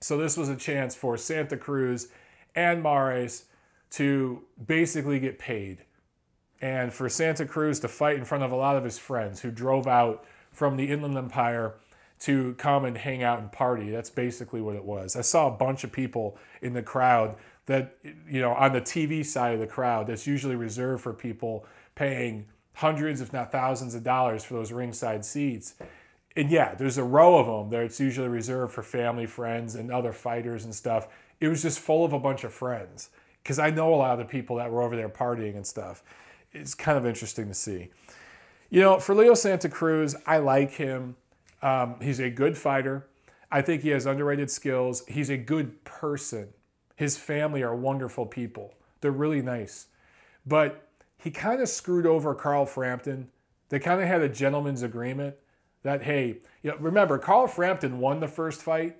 So this was a chance for Santa Cruz and Mares to basically get paid, and for Santa Cruz to fight in front of a lot of his friends who drove out from the Inland Empire to come and hang out and party. That's basically what it was. I saw a bunch of people in the crowd that, you know, on the TV side of the crowd, that's usually reserved for people paying hundreds, if not thousands of dollars for those ringside seats. And yeah, there's a row of them there. It's usually reserved for family, friends, and other fighters and stuff. It was just full of a bunch of friends. Because I know a lot of the people that were over there partying and stuff. It's kind of interesting to see. You know, for Leo Santa Cruz, I like him. Um, he's a good fighter. I think he has underrated skills. He's a good person. His family are wonderful people. They're really nice. But he kind of screwed over Carl Frampton. They kind of had a gentleman's agreement that, hey, you know, remember, Carl Frampton won the first fight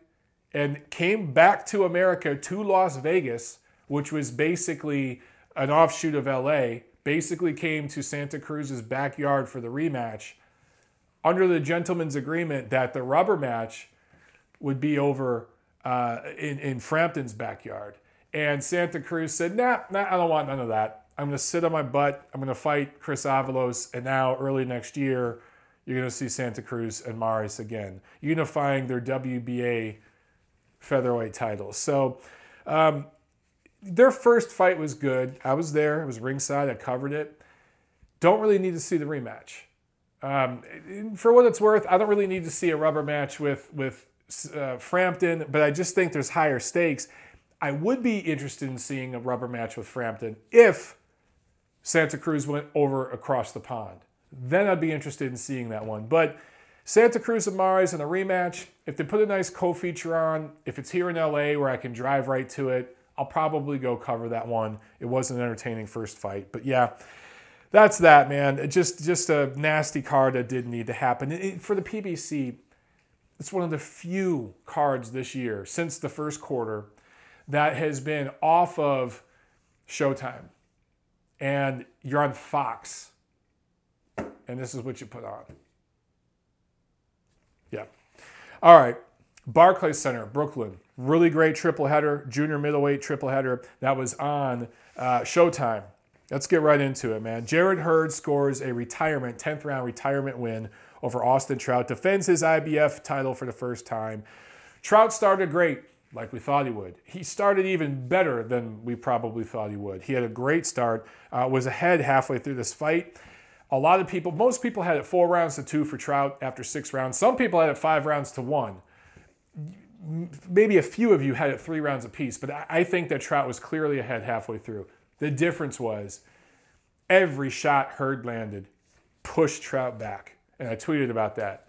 and came back to America to Las Vegas, which was basically an offshoot of LA, basically came to Santa Cruz's backyard for the rematch under the gentleman's agreement that the rubber match would be over uh, in, in Frampton's backyard. And Santa Cruz said, nah, nah, I don't want none of that. I'm going to sit on my butt. I'm going to fight Chris Avalos. And now, early next year, you're going to see Santa Cruz and Mares again, unifying their WBA featherweight titles. So, um, their first fight was good. I was there. I was ringside. I covered it. Don't really need to see the rematch. Um, for what it's worth, I don't really need to see a rubber match with with uh, Frampton, but I just think there's higher stakes. I would be interested in seeing a rubber match with Frampton if Santa Cruz went over across the pond. Then I'd be interested in seeing that one. But Santa Cruz and Mares in a rematch, if they put a nice co-feature on, if it's here in LA where I can drive right to it, I'll probably go cover that one. It was an entertaining first fight. But yeah, that's that, man. It just just a nasty card that didn't need to happen. It, for the PBC, it's one of the few cards this year since the first quarter that has been off of Showtime. And you're on Fox. And this is what you put on. Yeah. All right. Barclays Center, Brooklyn. Really great triple header, junior middleweight triple header that was on uh, Showtime. Let's get right into it, man. Jarrett Hurd scores a retirement, 10th round retirement win over Austin Trout, defends his IBF title for the first time. Trout started great, like we thought he would. He started even better than we probably thought he would. He had a great start, uh, was ahead halfway through this fight. A lot of people, most people had it four rounds to two for Trout after six rounds. Some people had it five rounds to one. Maybe a few of you had it three rounds apiece, but I think that Trout was clearly ahead halfway through. The difference was every shot Hurd landed pushed Trout back. And I tweeted about that.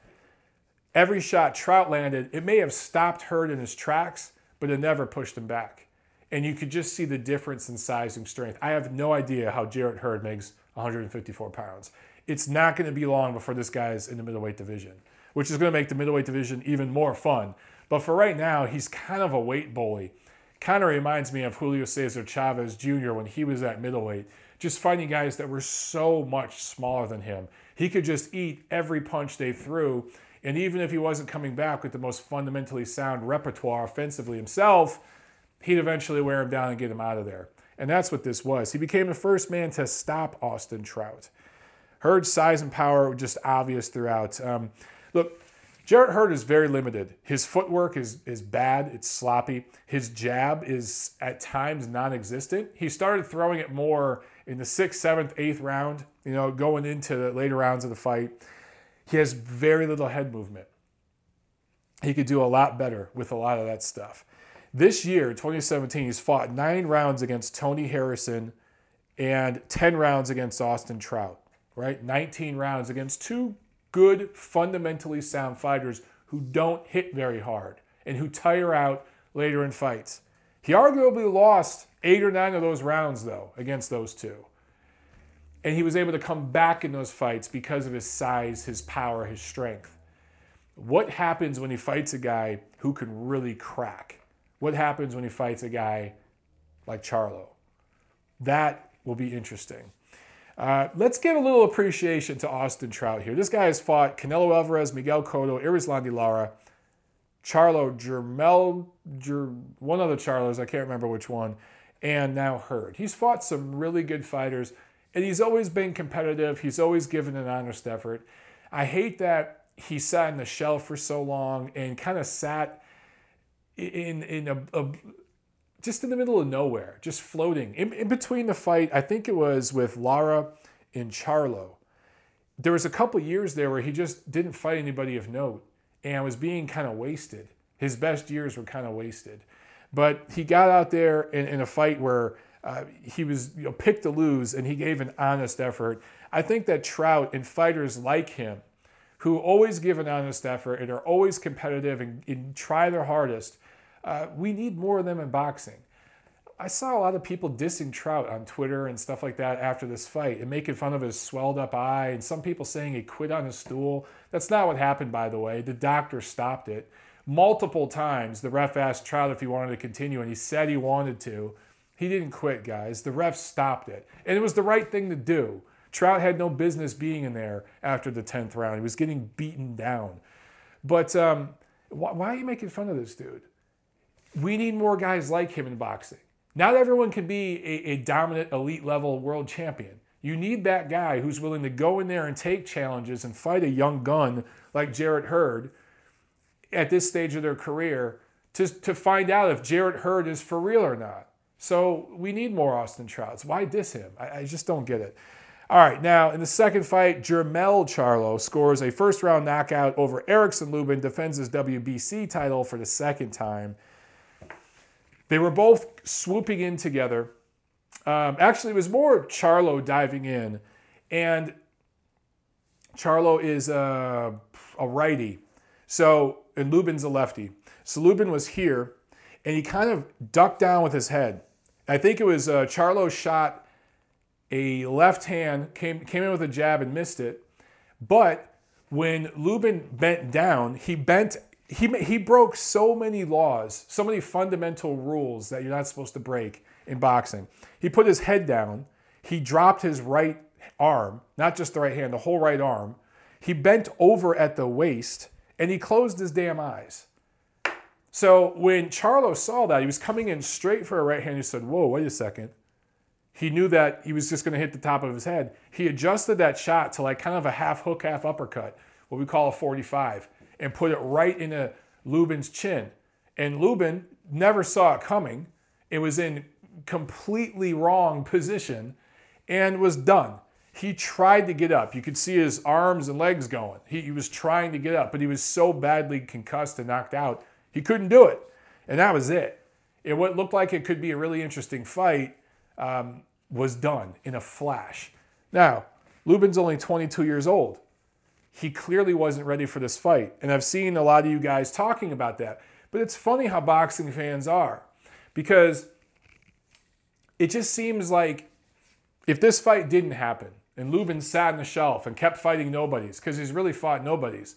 Every shot Trout landed, it may have stopped Hurd in his tracks, but it never pushed him back. And you could just see the difference in size and strength. I have no idea how Jarrett Hurd makes 154 pounds. It's not going to be long before this guy's in the middleweight division, which is going to make the middleweight division even more fun. But for right now, he's kind of a weight bully. Kind of reminds me of Julio Cesar Chavez Jr. when he was at middleweight, just fighting guys that were so much smaller than him. He could just eat every punch they threw. And even if he wasn't coming back with the most fundamentally sound repertoire offensively himself, he'd eventually wear him down and get him out of there. And that's what this was. He became the first man to stop Austin Trout. Hurd's size and power were just obvious throughout. Um, look, Jarrett Hurd is very limited. His footwork is, is bad, it's sloppy. His jab is at times non existent. He started throwing it more in the sixth, seventh, eighth round, you know, going into the later rounds of the fight. He has very little head movement. He could do a lot better with a lot of that stuff. This year, 2017, he's fought nine rounds against Tony Harrison and 10 rounds against Austin Trout, right? 19 rounds against two good, fundamentally sound fighters who don't hit very hard and who tire out later in fights. He arguably lost eight or nine of those rounds, though, against those two. And he was able to come back in those fights because of his size, his power, his strength. What happens when he fights a guy who can really crack? What happens when he fights a guy like Charlo? That will be interesting. Uh, let's give a little appreciation to Austin Trout here. This guy has fought Canelo Alvarez, Miguel Cotto, Erislandy Lara, Charlo, Jermel, Jer, one other Charlos, I can't remember which one, and now Hurd. He's fought some really good fighters, and he's always been competitive. He's always given an honest effort. I hate that he sat in the shell for so long and kind of sat in in a, a, just in the middle of nowhere, just floating in, in between the fight. I think it was with Lara and Charlo. There was a couple years there where he just didn't fight anybody of note and was being kind of wasted. His best years were kind of wasted. But he got out there in, in a fight where Uh, he was you know, picked to lose, and he gave an honest effort. I think that Trout and fighters like him, who always give an honest effort and are always competitive and, and try their hardest, uh, we need more of them in boxing. I saw a lot of people dissing Trout on Twitter and stuff like that after this fight and making fun of his swelled up eye, and some people saying he quit on his stool. That's not what happened, by the way. The doctor stopped it. Multiple times, the ref asked Trout if he wanted to continue, and he said he wanted to. He didn't quit, guys. The ref stopped it. And it was the right thing to do. Trout had no business being in there after the 10th round. He was getting beaten down. But um, why, why are you making fun of this dude? We need more guys like him in boxing. Not everyone can be a, a, dominant elite level world champion. You need that guy who's willing to go in there and take challenges and fight a young gun like Jarrett Hurd at this stage of their career to, to find out if Jarrett Hurd is for real or not. So we need more Austin Trouts. Why diss him? I, I just don't get it. All right, now in the second fight, Jermell Charlo scores a first round knockout over Erickson Lubin, defends his WBC title for the second time. They were both swooping in together. Um, actually, it was more Charlo diving in, and Charlo is a, a righty, so and Lubin's a lefty. So Lubin was here, and he kind of ducked down with his head. I think it was uh, Charlo shot a left hand, came came in with a jab and missed it, but when Lubin bent down, he bent he, he broke so many laws, so many fundamental rules that you're not supposed to break in boxing. He put his head down, he dropped his right arm, not just the right hand, the whole right arm. He bent over at the waist and he closed his damn eyes. So when Charlo saw that, he was coming in straight for a right hand. He said, Whoa, wait a second. He knew that he was just going to hit the top of his head. He adjusted that shot to like kind of a half hook, half uppercut, what we call a 45 and put it right into Lubin's chin. And Lubin never saw it coming. It was in completely wrong position and was done. He tried to get up. You could see his arms and legs going. He, he was trying to get up, but he was so badly concussed and knocked out, he couldn't do it. And that was it. And what looked like it could be a really interesting fight um, was done in a flash. Now, Lubin's only 22 years old he clearly wasn't ready for this fight. And I've seen a lot of you guys talking about that. But it's funny how boxing fans are because it just seems like if this fight didn't happen and Lubin sat on the shelf and kept fighting nobodies because he's really fought nobodies,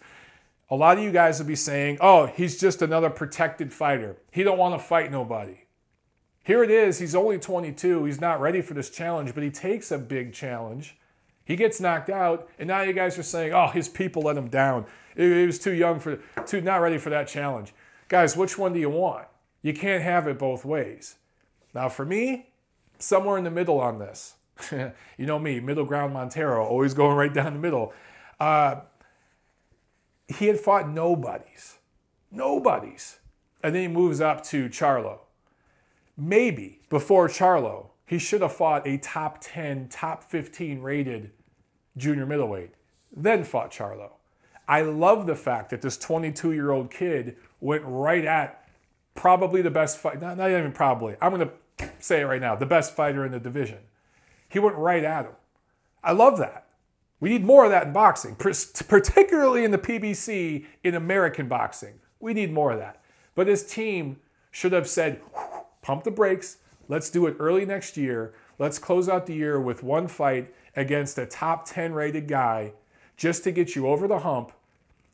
a lot of you guys would be saying, oh, he's just another protected fighter. He don't want to fight nobody. Here it is. He's only 22. He's not ready for this challenge, but he takes a big challenge he gets knocked out, and now you guys are saying, "Oh, his people let him down. He was too young for, too not ready for that challenge." Guys, which one do you want? You can't have it both ways. Now, for me, somewhere in the middle on this. [laughs] you know me, middle ground Montero, always going right down the middle. Uh, he had fought nobodies, nobodies, and then he moves up to Charlo. Maybe before Charlo, he should have fought a top 10, top 15 rated junior middleweight, then fought Charlo. I love the fact that this 22 year old kid went right at probably the best fight, not, not even probably, I'm going to say it right now, the best fighter in the division. He went right at him. I love that. We need more of that in boxing, particularly in the PBC in American boxing. We need more of that. But his team should have said, pump the brakes, Let's do it early next year. Let's close out the year with one fight against a top 10 rated guy just to get you over the hump,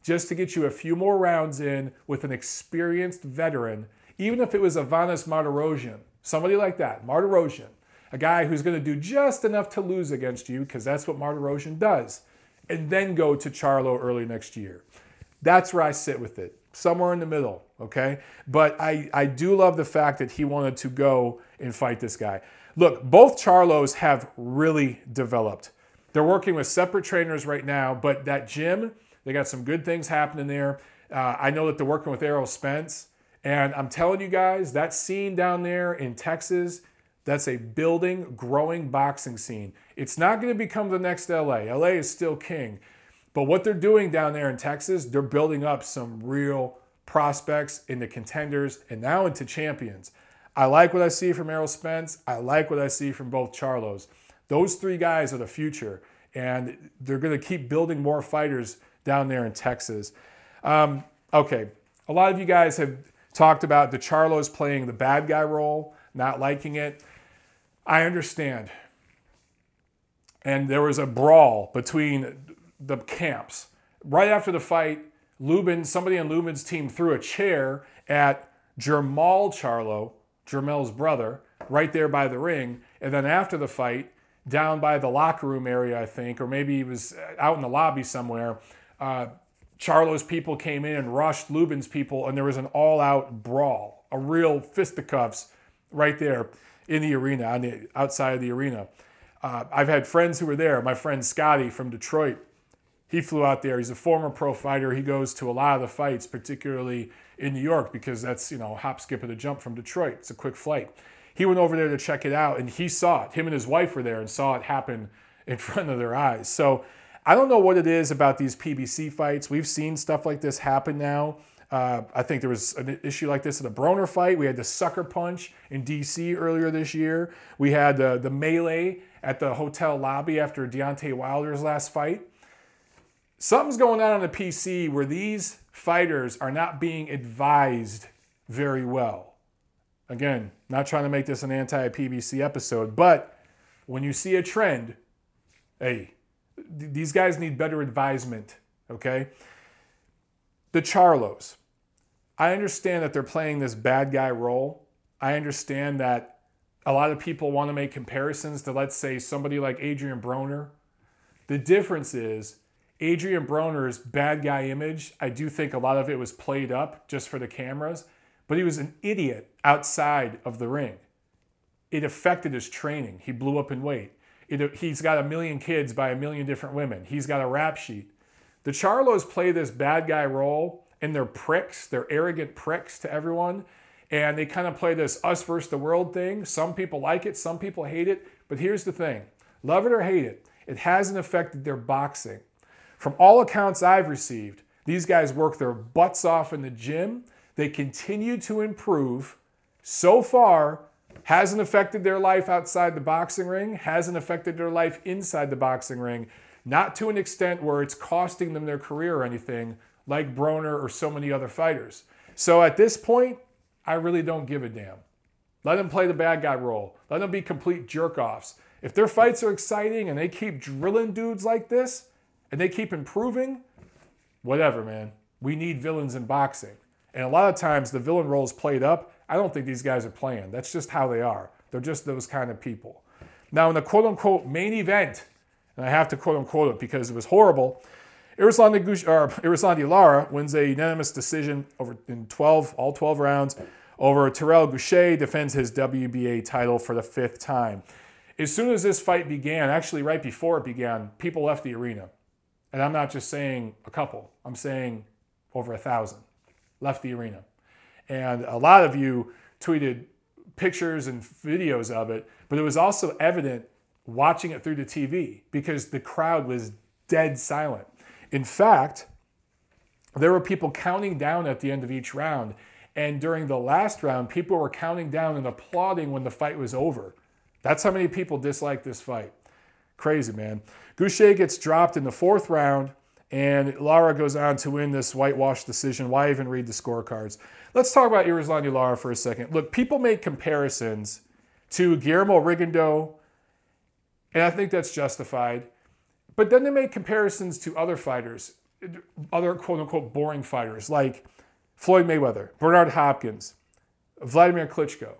just to get you a few more rounds in with an experienced veteran, even if it was Avanes Martirosyan, somebody like that, Martirosyan, a guy who's going to do just enough to lose against you because that's what Martirosyan does, and then go to Charlo early next year. That's where I sit with it somewhere in the middle, okay? But I, I do love the fact that he wanted to go and fight this guy. Look, both Charlos have really developed. They're working with separate trainers right now, but that gym, they got some good things happening there. Uh, I know that they're working with Errol Spence. And I'm telling you guys, that scene down there in Texas, that's a building, growing boxing scene. It's not going to become the next LA. LA is still king. But what they're doing down there in Texas, they're building up some real prospects into contenders and now into champions. I like what I see from Errol Spence. I like what I see from both Charlos. Those three guys are the future, and they're going to keep building more fighters down there in Texas. Um, okay, a lot of you guys have talked about the Charlos playing the bad guy role, not liking it. I understand. And there was a brawl between the camps. Right after the fight, Lubin, somebody on Lubin's team threw a chair at Jermall Charlo, Jermell's brother, right there by the ring. And then after the fight, down by the locker room area, I think, or maybe he was out in the lobby somewhere, uh, Charlo's people came in and rushed Lubin's people, and there was an all out brawl, a real fisticuffs right there in the arena, on the outside of the arena. Uh, I've had friends who were there. My friend Scotty from Detroit, he flew out there. He's a former pro fighter. He goes to a lot of the fights, particularly in New York, because that's, you know, hop, skip, and a jump from Detroit. It's a quick flight. He went over there to check it out, and he saw it. Him and his wife were there and saw it happen in [laughs] front of their eyes. So I don't know what it is about these PBC fights. We've seen stuff like this happen now. Uh, I think there was an issue like this in the Broner fight. We had the sucker punch in DC earlier this year. We had the, the melee at the hotel lobby after Deontay Wilder's last fight. Something's going on on the PC where these fighters are not being advised very well. Again, not trying to make this an anti PBC episode, but when you see a trend, hey, th- these guys need better advisement, okay? The Charlos. I understand that they're playing this bad guy role. I understand that a lot of people want to make comparisons to, let's say, somebody like Adrian Broner. The difference is Adrian Broner's bad guy image, I do think a lot of it was played up just for the cameras, but he was an idiot outside of the ring. It affected his training. He blew up in weight. It, he's got a million kids by a million different women. He's got a rap sheet. The Charlos play this bad guy role, and they're pricks. They're arrogant pricks to everyone. And they kind of play this us versus the world thing. Some people like it, some people hate it. But here's the thing love it or hate it, it hasn't affected their boxing. From all accounts I've received, these guys work their butts off in the gym. They continue to improve. So far, hasn't affected their life outside the boxing ring, hasn't affected their life inside the boxing ring, not to an extent where it's costing them their career or anything, like Broner or so many other fighters. So at this point, I really don't give a damn. Let them play the bad guy role. Let them be complete jerk offs. If their fights are exciting and they keep drilling dudes like this and they keep improving, whatever, man. We need villains in boxing. And a lot of times the villain role is played up. I don't think these guys are playing. That's just how they are. They're just those kind of people. Now, in the quote unquote main event, and I have to quote unquote it because it was horrible, Erislandy [laughs] Lara wins a unanimous decision over in 12, all 12 rounds over Terrell Gausha, defends his WBA title for the fifth time. As soon as this fight began, actually right before it began, people left the arena. And I'm not just saying a couple, I'm saying over a thousand left the arena. And a lot of you tweeted pictures and videos of it, but it was also evident watching it through the TV because the crowd was dead silent. In fact, there were people counting down at the end of each round. And during the last round, people were counting down and applauding when the fight was over. That's how many people disliked this fight. Crazy, man. Gausha gets dropped in the fourth round, and Lara goes on to win this whitewash decision. Why even read the scorecards? Let's talk about Erislandy Lara for a second. Look, people make comparisons to Guillermo Rigondeaux, and I think that's justified. But then they make comparisons to other fighters, other quote unquote boring fighters like Floyd Mayweather, Bernard Hopkins, Vladimir Klitschko.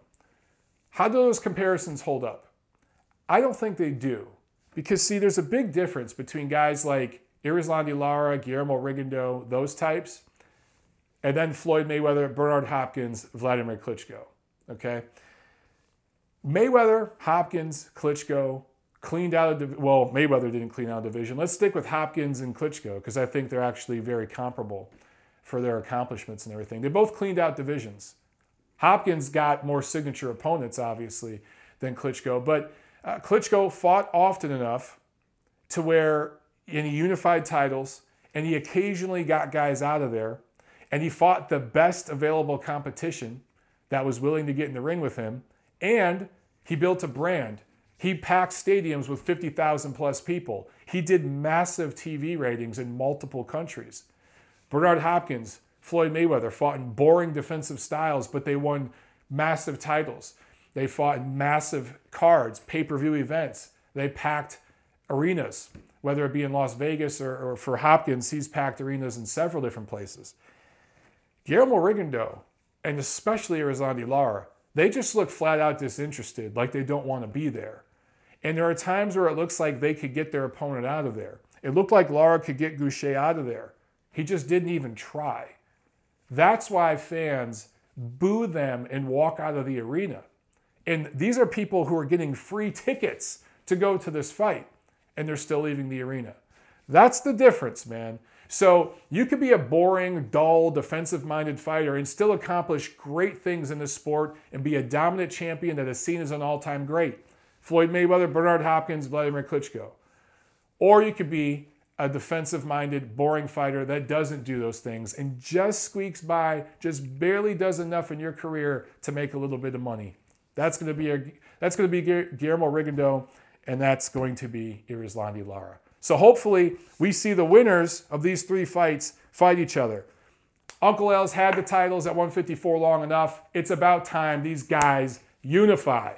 How do those comparisons hold up? I don't think they do. Because, see, there's a big difference between guys like Erislandy Lara, Guillermo Rigondeaux, those types, and then Floyd Mayweather, Bernard Hopkins, Vladimir Klitschko. Okay? Mayweather, Hopkins, Klitschko, cleaned out of well mayweather didn't clean out a division let's stick with hopkins and klitschko because i think they're actually very comparable for their accomplishments and everything they both cleaned out divisions hopkins got more signature opponents obviously than klitschko but uh, klitschko fought often enough to where he unified titles and he occasionally got guys out of there and he fought the best available competition that was willing to get in the ring with him, and he built a brand. He packed stadiums with 50,000 plus people. He did massive TV ratings in multiple countries. Bernard Hopkins, Floyd Mayweather fought in boring defensive styles, but they won massive titles. They fought massive cards, pay per view events. They packed arenas, whether it be in Las Vegas or, or, for Hopkins, he's packed arenas in several different places. Guillermo Rigondeaux, and especially Erislandy Lara, they just look flat out disinterested, like they don't want to be there. And there are times where it looks like they could get their opponent out of there. It looked like Lara could get Gausha out of there. He just didn't even try. That's why fans boo them and walk out of the arena. And these are people who are getting free tickets to go to this fight, and they're still leaving the arena. That's the difference, man. So you could be a boring, dull, defensive minded fighter and still accomplish great things in this sport and be a dominant champion that is seen as an all time great. Floyd Mayweather, Bernard Hopkins, Vladimir Klitschko. Or you could be a defensive minded, boring fighter that doesn't do those things and just squeaks by, just barely does enough in your career to make a little bit of money. That's going to be a, that's going to be Guillermo Rigondeaux, and that's going to be Erislandy Lara. So hopefully we see the winners of these three fights fight each other. Uncle L's had the titles at 154 long enough. It's about time these guys unify.